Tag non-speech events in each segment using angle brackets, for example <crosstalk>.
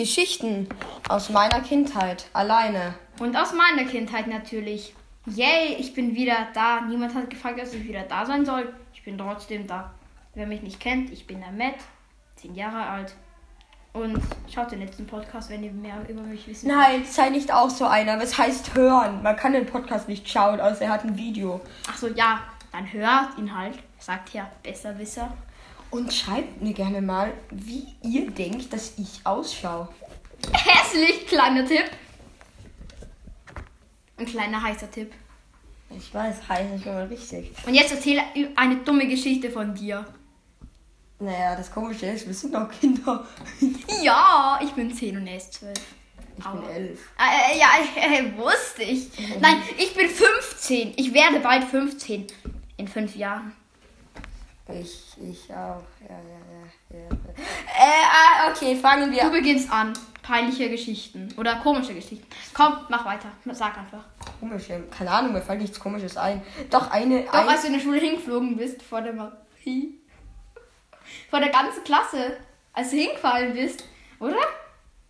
Geschichten aus meiner Kindheit alleine. Und aus meiner Kindheit natürlich. Yay, ich bin wieder da. Niemand hat gefragt, dass ich wieder da sein soll. Ich bin trotzdem da. Wer mich nicht kennt, ich bin der Matt, 10 Jahre alt. Und schaut den letzten Podcast, wenn ihr mehr über mich wissen wollt. Nein, sei nicht auch so einer. Was heißt hören? Man kann den Podcast nicht schauen, außer er hat ein Video. Achso, ja, dann hört ihn halt. Sagt ja Besserwisser. Und schreibt mir gerne mal, wie ihr denkt, dass ich ausschaue. Hässlich, kleiner Tipp. Ein kleiner heißer Tipp. Ich weiß, heiß ist schon mal richtig. Und jetzt erzähle eine dumme Geschichte von dir. Naja, das Komische ist, wir sind noch Kinder. Ja, ich bin 10 und er ist 12. Ich bin Aua. elf. Äh, ja, äh, wusste ich. Nein, ich bin 15. Ich werde bald 15. In fünf Jahren. Ich, ich auch. Ja, ja, ja. ja. Äh, ah, okay, fangen Du wir. beginnst an. Peinliche Geschichten. Oder komische Geschichten. Komm, mach weiter. Sag einfach. Komische. Keine Ahnung, mir fällt nichts Komisches ein. Doch eine. Doch, ein, als du in der Schule hingeflogen bist vor der Marie. Vor der ganzen Klasse. Als du hingefallen bist. Oder?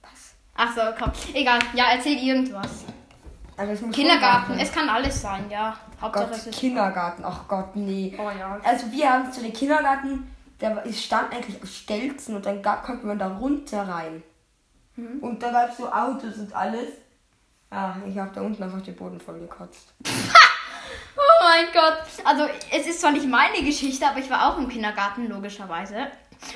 Was? Ach so, komm. Egal. Ja, erzähl irgendwas. Muss Kindergarten. Es kann alles sein, ja. Hauptsache Gott, es ist. Kindergarten. Ach Gott, nee. Oh ja. Also wir haben so den Kindergarten, der stand eigentlich aus Stelzen und dann gab, konnte man da runter rein. Mhm. Und da gab es so Autos und alles. Ja, ich habe da unten einfach den Boden voll gekotzt. Oh mein Gott. Also, es ist zwar nicht meine Geschichte, aber ich war auch im Kindergarten, logischerweise.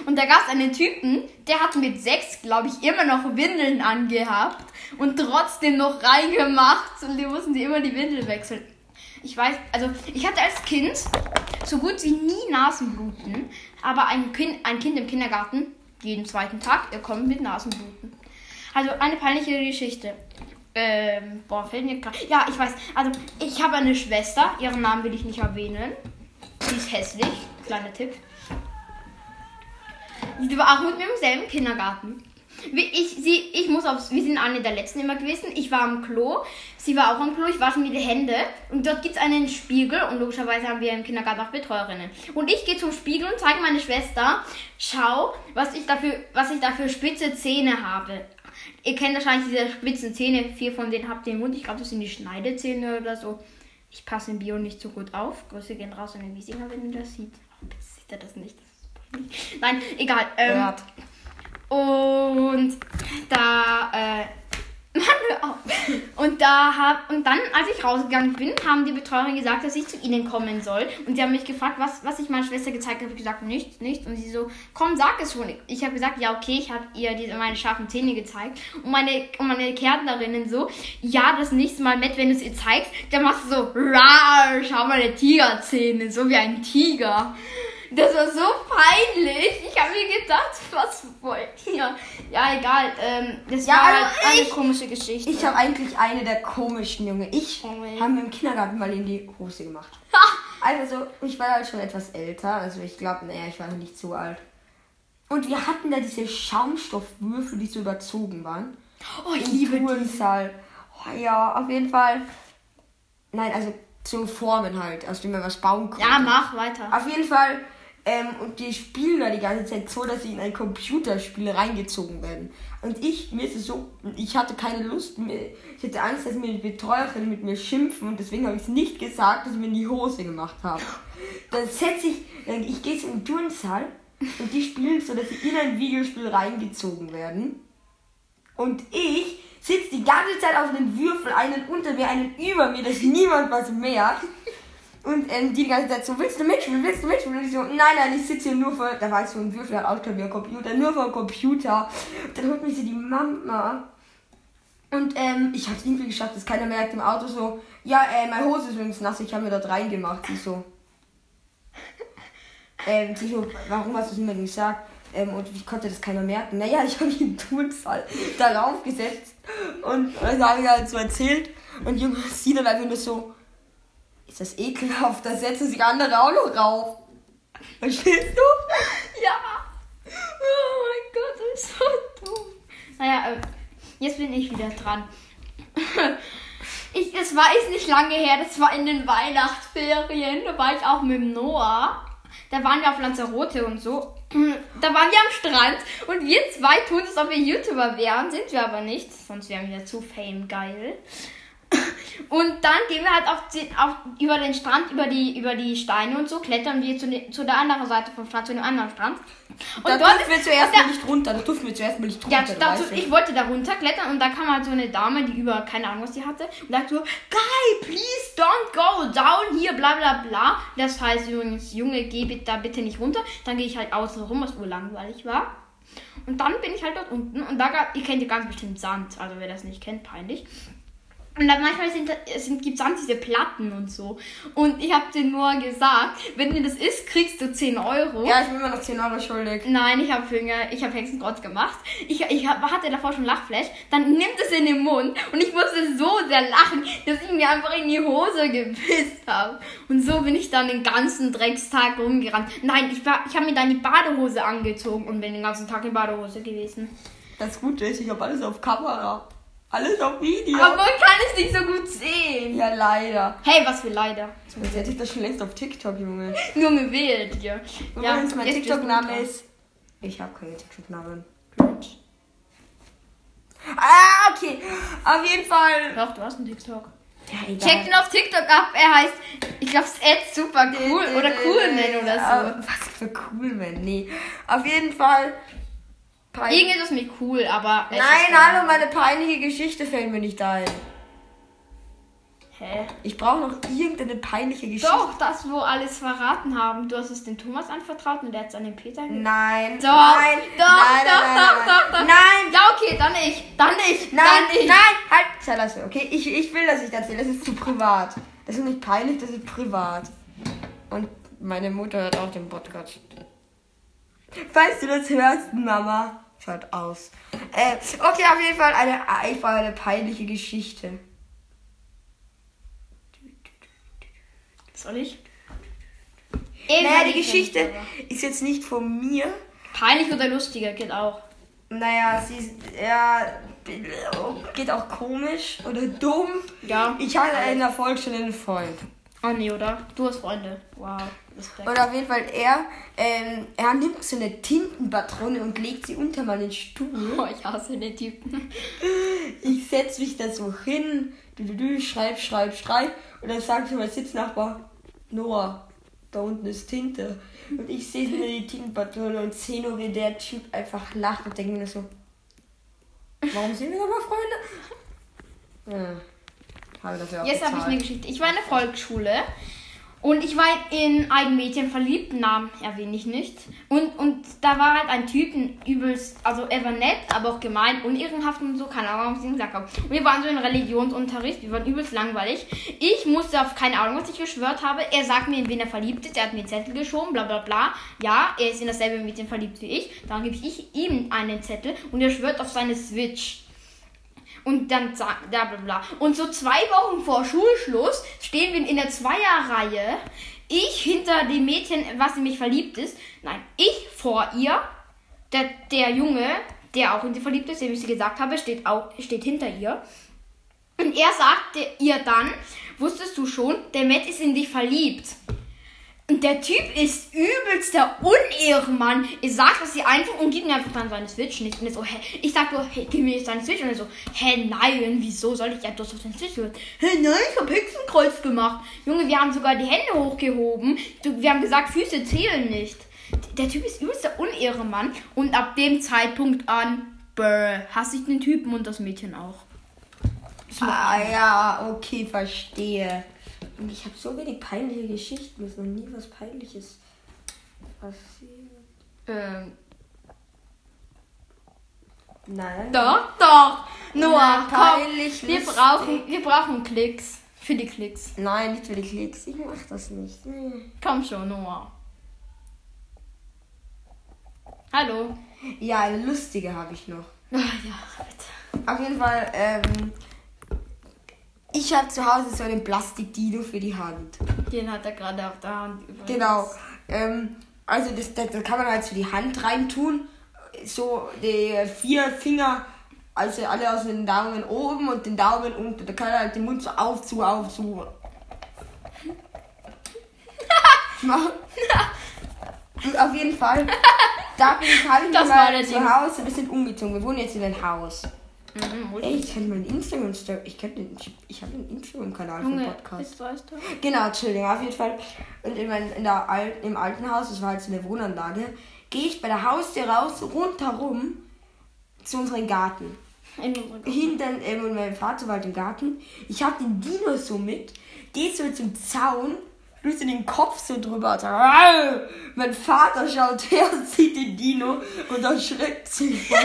Und da gab es einen Typen, der hat mit sechs, glaube ich, immer noch Windeln angehabt und trotzdem noch reingemacht. Und die mussten sie immer die Windel wechseln. Ich weiß, also ich hatte als Kind so gut wie nie Nasenbluten, aber ein Kind, ein kind im Kindergarten, jeden zweiten Tag, er kommt mit Nasenbluten. Also eine peinliche Geschichte. Ähm, boah, fällt mir gerade. Ja, ich weiß. Also, ich habe eine Schwester. Ihren Namen will ich nicht erwähnen. Sie ist hässlich. Kleiner Tipp. Die war auch mit mir im selben Kindergarten. Ich, sie, ich muss aufs, wir sind eine der letzten immer gewesen. Ich war am Klo, sie war auch am Klo, ich wasche mir die Hände und dort gibt es einen Spiegel und logischerweise haben wir im Kindergarten auch Betreuerinnen. Und ich gehe zum Spiegel und zeige meine Schwester, schau, was ich dafür, was ich da für spitze Zähne habe. Ihr kennt wahrscheinlich diese spitzen Zähne, vier von denen habt ihr im Mund. Ich glaube, das sind die Schneidezähne oder so. Ich passe im Bio nicht so gut auf. Grüße gehen raus an den Wiesinger, wenn ihr das sieht. Oh, sieht er das nicht. Das. Nein, egal. Ähm, Hört. Und da, äh, Mann, hör auf. Und da hab, und dann, als ich rausgegangen bin, haben die Betreuerin gesagt, dass ich zu ihnen kommen soll. Und sie haben mich gefragt, was, was ich meiner Schwester gezeigt habe. Ich gesagt, nichts, nichts. Und sie so, komm, sag es schon. Ich habe gesagt, ja, okay, ich habe ihr diese, meine scharfen Zähne gezeigt. Und meine, und meine Kärntnerinnen so, ja, das nächste Mal, Matt, wenn du es ihr zeigst, dann machst du so, rar, schau meine Tigerzähne, so wie ein Tiger. Das war so peinlich. Ich habe mir gedacht, was wollt ihr? Ja, egal. Ähm, das Ja, war also halt eine ich- komische Geschichte. Ich habe eigentlich eine der komischen Junge. Ich Oh habe mir im Kindergarten mal in die Hose gemacht. Also so, ich war halt schon etwas älter. Also ich glaube, naja, ich war noch nicht so alt. Und wir hatten da diese Schaumstoffwürfel, die so überzogen waren. oh, ich Im liebe die. Turnsaal. Oh, ja, auf jeden Fall. Nein, also so Formen halt, aus denen man was bauen konnte. Ja, mach weiter. Auf jeden Fall. Ähm, und die spielen da die ganze Zeit so, dass sie in ein Computerspiel reingezogen werden. Und ich, mir ist es so, ich hatte keine Lust mehr. Ich hatte Angst, dass mir die Betreuerin mit mir schimpfen und deswegen habe ich es nicht gesagt, dass ich mir in die Hose gemacht habe. Dann setze ich, ich gehe den Turnsaal und die spielen so, dass sie in ein Videospiel reingezogen werden. Und ich sitze die ganze Zeit auf einem Würfel, einen unter mir, einen über mir, dass niemand was merkt. Und ähm, die die ganze Zeit so, willst du mitspielen, willst du mitspielen? Und ich so, nein, nein, ich sitze hier nur vor, da war ich so ein Würfel, ein Computer, nur vor dem Computer. Und dann holt mich so die Mama. Und ähm, ich habe es irgendwie geschafft, dass keiner merkt im Auto so, ja, äh, meine Hose ist übrigens nass, ich habe mir dort reingemacht. Sie so, <laughs> ähm, sie so, warum hast du es niemandem gesagt? Ähm, und wie konnte das keiner merken? Naja, ich habe mich im Turnsaal darauf gesetzt und das habe ich halt so erzählt. Und Junge, sie dann einfach nur so, ist das ekelhaft, da setzen sich andere auch noch rauf. Verstehst du? Ja. Oh mein Gott, das ist so dumm. Naja, äh, jetzt bin ich wieder dran. Ich, es war ist nicht lange her, das war in den Weihnachtsferien. Da war ich auch mit Noah. Da waren wir auf Lanzarote und so. Da waren wir am Strand und wir zwei tun es, ob wir YouTuber wären, sind wir aber nicht. Sonst wären wir zu fame geil. Und dann gehen wir halt auf auf, über den Strand, über die, über die Steine und so, klettern wir zu, ne, zu der anderen Seite vom Strand, zu dem anderen Strand. Und Da durften wir zuerst mal nicht runter. Da durften wir zuerst mal nicht runter. ja, dazu, ich wollte da runterklettern und da kam halt so eine Dame, die über, keine Ahnung, was die hatte, und sagte so, Guy, please don't go down here, bla bla bla. Das heißt übrigens, Junge, geh bitte, da bitte nicht runter. Dann gehe ich halt außen rum, was urlangweilig war. Und dann bin ich halt dort unten und da gab, ihr kennt ja ganz bestimmt Sand, also wer das nicht kennt, peinlich. Und dann manchmal sind, sind, gibt es dann diese Platten und so. Und ich habe dir nur gesagt, wenn dir das ist, kriegst du 10 Euro. Ja, ich bin immer noch 10 Euro schuldig. Nein, ich habe Finger, ich habe Hexenkreuz gemacht. Ich, ich hab, hatte davor schon Lachflash. Dann nimmt es in den Mund und ich musste so sehr lachen, dass ich mir einfach in die Hose gepisst habe. Und so bin ich dann den ganzen Dreckstag rumgerannt. Nein, ich, war- ich habe mir dann die Badehose angezogen und bin den ganzen Tag in Badehose gewesen. Das Gute ist, ich habe alles auf Kamera. Alles auf Video. Aber man kann es nicht so gut sehen. ja, leider. Hey, was für leider. Sonst hätte ich das schon längst auf TikTok, Junge. Junge, wähl dir. Übrigens, mein jetzt TikTok-Name ist. Ich habe keinen TikTok-Namen. Ah, okay. Auf jeden Fall. Doch, du hast einen TikTok. Ja, egal. Checkt ihn auf TikTok ab. Er heißt, ich glaube, es ist super cool oder Coolman oder Ah, Was für Coolman? Nee. Auf jeden Fall. Pein Irgendetwas mit cool, aber. Nein, hallo, meine peinliche Geschichte fällt mir nicht ein. Hä? Ich brauche noch irgendeine peinliche Geschichte. Doch, das, wo alles verraten haben. Du hast es dem Thomas anvertraut und der hat es an den Peter gegeben. Nein. Doch, nein, doch, nein, doch, nein, doch, nein, doch, doch. Nein, Ja, okay, dann ich. Dann ich. nein, dann ich. nein, halt. Sei das okay? Ich, ich will das nicht erzählen. Das ist zu privat. Das ist nicht peinlich, das ist privat. Und meine Mutter hört auch den Podcast. Falls du das hörst, Mama, schaut aus. Äh, okay, auf jeden Fall eine, einfach eine peinliche Geschichte. Soll ich? Naja, die Geschichte aber- ist jetzt nicht von mir. Peinlich oder lustiger geht auch. Naja, sie ist, ja, geht auch komisch oder dumm. Ja. Ich hatte in der Volksschule einen Freund. Oh nee, oder? Du hast Freunde. Wow. Und auf jeden Fall, er, ähm, er nimmt so eine Tintenpatrone und legt sie unter meinen Stuhl. <laughs> Oh, ich hasse den Typen. <laughs> Ich setz mich da so hin, du, du, du, schreib, schreib, schreib. Und dann sagt mein Sitznachbar, Noah, da unten ist Tinte. Und ich sehe nur die Tintenpatrone und sehe nur, wie der Typ einfach lacht und denke mir so, warum sind wir nochmal Freunde? Ja. <laughs> Habe das ja auch Jetzt habe ich eine Geschichte. Ich war in der Volksschule und ich war in ein Mädchen verliebt, Namen erwähne ich nicht. Und, und da war halt ein Typ, ein übelst, also er war nett, aber auch gemein, unehrenhaft und so, keine Ahnung, was ich gesagt habe. Und wir waren so in Religionsunterricht, wir waren übelst langweilig. Ich musste auf keine Ahnung, was ich geschwört habe. Er sagt mir, in wen er verliebt ist, er hat mir Zettel geschoben, bla bla bla. Ja, er ist in dasselbe Mädchen verliebt wie ich. Dann gebe ich ihm einen Zettel und er schwört auf seine Switch. Und dann sagt, bla bla bla. Und so zwei Wochen vor Schulschluss stehen wir in der Zweierreihe. Ich hinter dem Mädchen, was in mich verliebt ist. Nein, ich vor ihr. Der, der Junge, der auch in sie verliebt ist, dem ich sie gesagt habe, steht, auch, steht hinter ihr. Und er sagte ihr dann, wusstest du schon, der Matt ist in dich verliebt. Und der Typ ist übelst der Unehrenmann. Er sagt das hier einfach und gibt mir einfach dann seine Switch nicht. Und er so, hä? Ich sag nur, hey, gib mir jetzt deine Switch. Und er so, hä, nein, wieso soll ich ja das auf deine Switch gehört? Hä, nein, ich hab Hexenkreuz gemacht. Junge, wir haben sogar die Hände hochgehoben. Wir haben gesagt, Füße zählen nicht. Der Typ ist übelst der Unehrenmann. Und ab dem Zeitpunkt an, brr, hasse ich den Typen und das Mädchen auch. Ah ja, okay, verstehe. Und ich habe so wenig peinliche Geschichten. Mir ist noch nie was Peinliches passiert. Ähm, Nein. Doch, doch. Noah, Nein, komm. peinlich, Wir brauchen, wir brauchen Klicks. Für die Klicks. Nein, nicht für die Klicks. Ich mach das nicht. Nee. Komm schon, Noah. Hallo. Ja, eine lustige habe ich noch. Ah, <laughs> ja, bitte. Auf jeden Fall, ähm, ich habe zu Hause so einen Plastikdino für die Hand. Den hat er gerade auf der Hand übrigens. Genau. Ähm, also das, das, das kann man halt so die Hand reintun. So die vier Finger, also alle aus den Daumen oben und den Daumen unten. Da kann er halt den Mund so auf, zu, auf, zu. <laughs> auf jeden Fall, da bin ich, der zu. Hause, wir sind umgezogen, wir wohnen jetzt in ein Haus. Mhm, Ey, ich kenne meinen Instagram, ich kenne den, ich, ich habe einen Instagram-Kanal für den Podcast. jetzt weißt du. Genau, Entschuldigung, auf jeden Fall. Und in, mein, in der Al im alten Haus, das war halt so eine Wohnanlage, gehe ich bei der Haustür raus, rundherum zu unserem Garten. Hinten, ähm, und mein Vater war halt im Garten. Ich habe den Dino so mit, gehe so zum Zaun, löse den Kopf so drüber. Mein Vater schaut her, <laughs> sieht den Dino und erschreckt sich voll.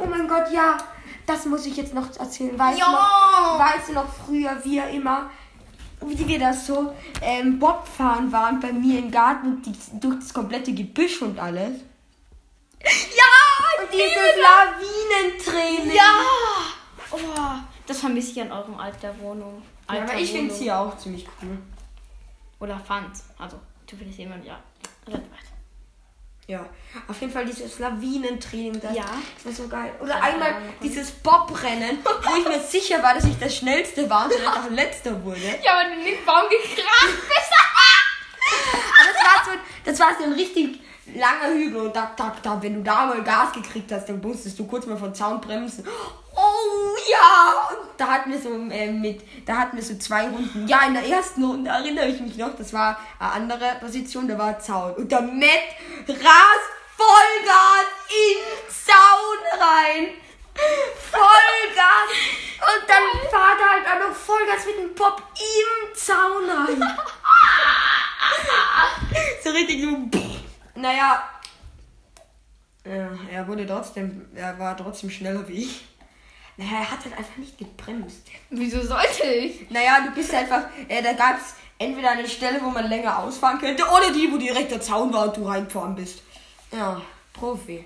Oh mein Gott, ja, das muss ich jetzt noch erzählen. Weißt, Ja. du, noch, weißt du noch früher, wir immer, wie wir das so ähm, Bobfahren waren bei mir im Garten die, durch das komplette Gebüsch und alles? Ja! Und dieses Lawinentraining. Ja! Oh, das vermisse ich an eurem alter Wohnung. Ja, Alter aber ich finde es hier auch ziemlich cool. Oder fand. Also, du findest jemand, ja. Ja, auf jeden Fall dieses Lawinentraining, das, Ja. das war so geil. Oder Das einmal dieses Bobrennen, wo ich mir sicher war, dass ich das Schnellste war und dann Letzter wurde. Ja, weil du in den Baum gekracht bist. <laughs> Aber das war so, das war so ein richtig langer Hügel und da, da, da, wenn du da mal Gas gekriegt hast, dann musstest du kurz mal von Zaun bremsen. Da hatten wir so äh, mit, da hatten wir so zwei Runden. Ja, in der ersten Runde erinnere ich mich noch, das war eine andere Position, da war Zaun. Und der Matt rast Vollgas in Zaun rein. Vollgas! Und dann fahrt er halt auch noch Vollgas mit dem Pop im Zaun rein. so richtig so. Naja. Ja, er wurde trotzdem, er war trotzdem schneller wie ich. Naja, er hat halt einfach nicht gebremst. Wieso sollte ich? Naja, du bist einfach, äh, da gab es entweder eine Stelle, wo man länger ausfahren könnte, oder die, wo direkt der Zaun war und du reingefahren bist. Ja, Profi.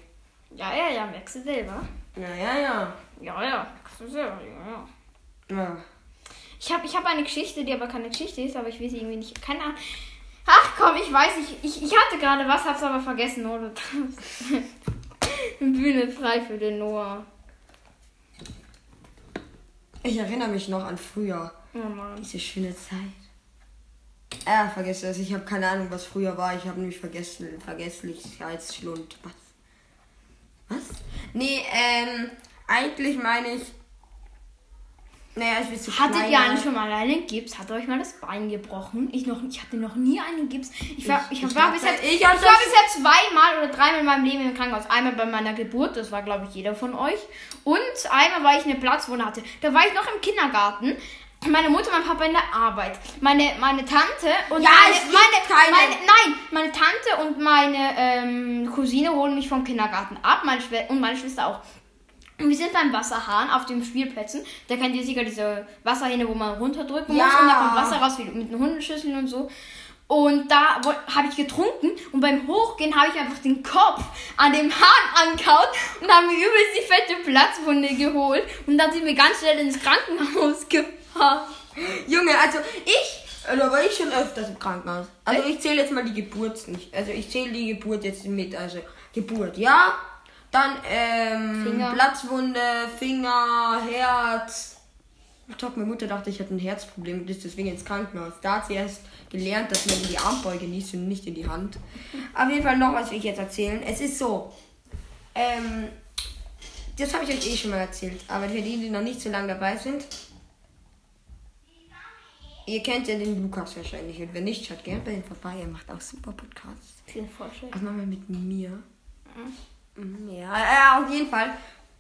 Ja, ja, ja, merkst du selber. Ja, ja, ja. Ja, ja, merkst du selber, ja, ja. ja. Ich habe ich hab eine Geschichte, die aber keine Geschichte ist, aber ich will sie irgendwie nicht. Keine Ahnung. Ach komm, ich weiß nicht. Ich, ich hatte gerade was, hab's aber vergessen, oder? <laughs> Bühne frei für den Noah. Ich erinnere mich noch an früher. Oh Mann. Diese schöne Zeit. Ah, vergiss das. Ich habe keine Ahnung, was früher war. Ich habe nämlich vergessen. Vergesslichkeitsschlund. Was? Was? Nee, ähm, eigentlich meine ich. Naja, ich will zu Hattet klein ihr eigentlich schon mal einen Gips? Hat euch mal das Bein gebrochen? Ich noch, ich hatte noch nie einen Gips. Ich war, ich, Ich- war bisher, ich ich, war bisher zweimal oder dreimal in meinem Leben im Krankenhaus. Einmal bei meiner Geburt, das war glaube ich jeder von euch. Und einmal, weil ich eine Platzwunde hatte. Da war ich noch im Kindergarten. Meine Mutter, mein Papa in der Arbeit. Meine, meine Tante und Ja, meine, meine, keine- meine, nein, meine Tante und meine ähm, Cousine holen mich vom Kindergarten ab, meine Schwester und meine Schwester auch. Und wir sind beim Wasserhahn auf den Spielplätzen. Da kennt ihr sicher diese Wasserhähne, wo man runterdrücken Ja. muss und da kommt Wasser raus wie mit den Hundeschüsseln und so. Und da habe ich getrunken und beim Hochgehen habe ich einfach den Kopf an dem Hahn angehauen und habe mir übelst die fette Platzwunde geholt. Und dann sind wir ganz schnell ins Krankenhaus <laughs> gefahren. Junge, also ich. Da war ich schon öfters im Krankenhaus. Also ich zähle jetzt mal die Geburt nicht. Also ich zähle die Geburt jetzt mit. Also Geburt, ja. Dann ähm, Finger. Platzwunde, Finger, Herz. Doch, meine Mutter dachte, ich hätte ein Herzproblem und ist deswegen ins Krankenhaus. Da hat sie erst gelernt, dass man in die Armbeuge niest und nicht in die Hand. Auf jeden Fall noch was will ich jetzt erzählen. Es ist so. Ähm, das habe ich euch eh schon mal erzählt. Aber für die, die noch nicht so lange dabei sind, Ihr kennt ja den Lukas wahrscheinlich. Und wenn nicht, schaut gerne bei ihm vorbei. Er macht auch super Podcasts. Auch mal mit mir. Mhm, Ja, ja, auf jeden Fall.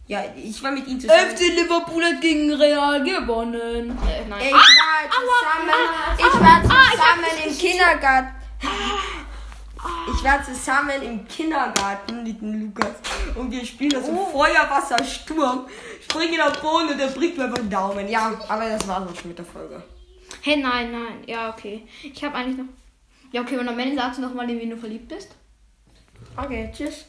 Ja, ich war mit ihm zusammen. Liverpool hat gegen Real gewonnen. Äh, nein. Ich war zusammen, ich war zusammen im Kindergarten. Ich war zusammen im Kindergarten mit dem Lukas und wir spielen das im Feuerwassersturm. Springen auf den Boden und er bricht mir einfach den Daumen. Ja, aber das war's auch schon mit der Folge. Hey, nein, nein. Ja, okay. Ich habe eigentlich noch. Ja, okay, und am Ende sagst du noch mal, in wen du verliebt bist. Okay, tschüss.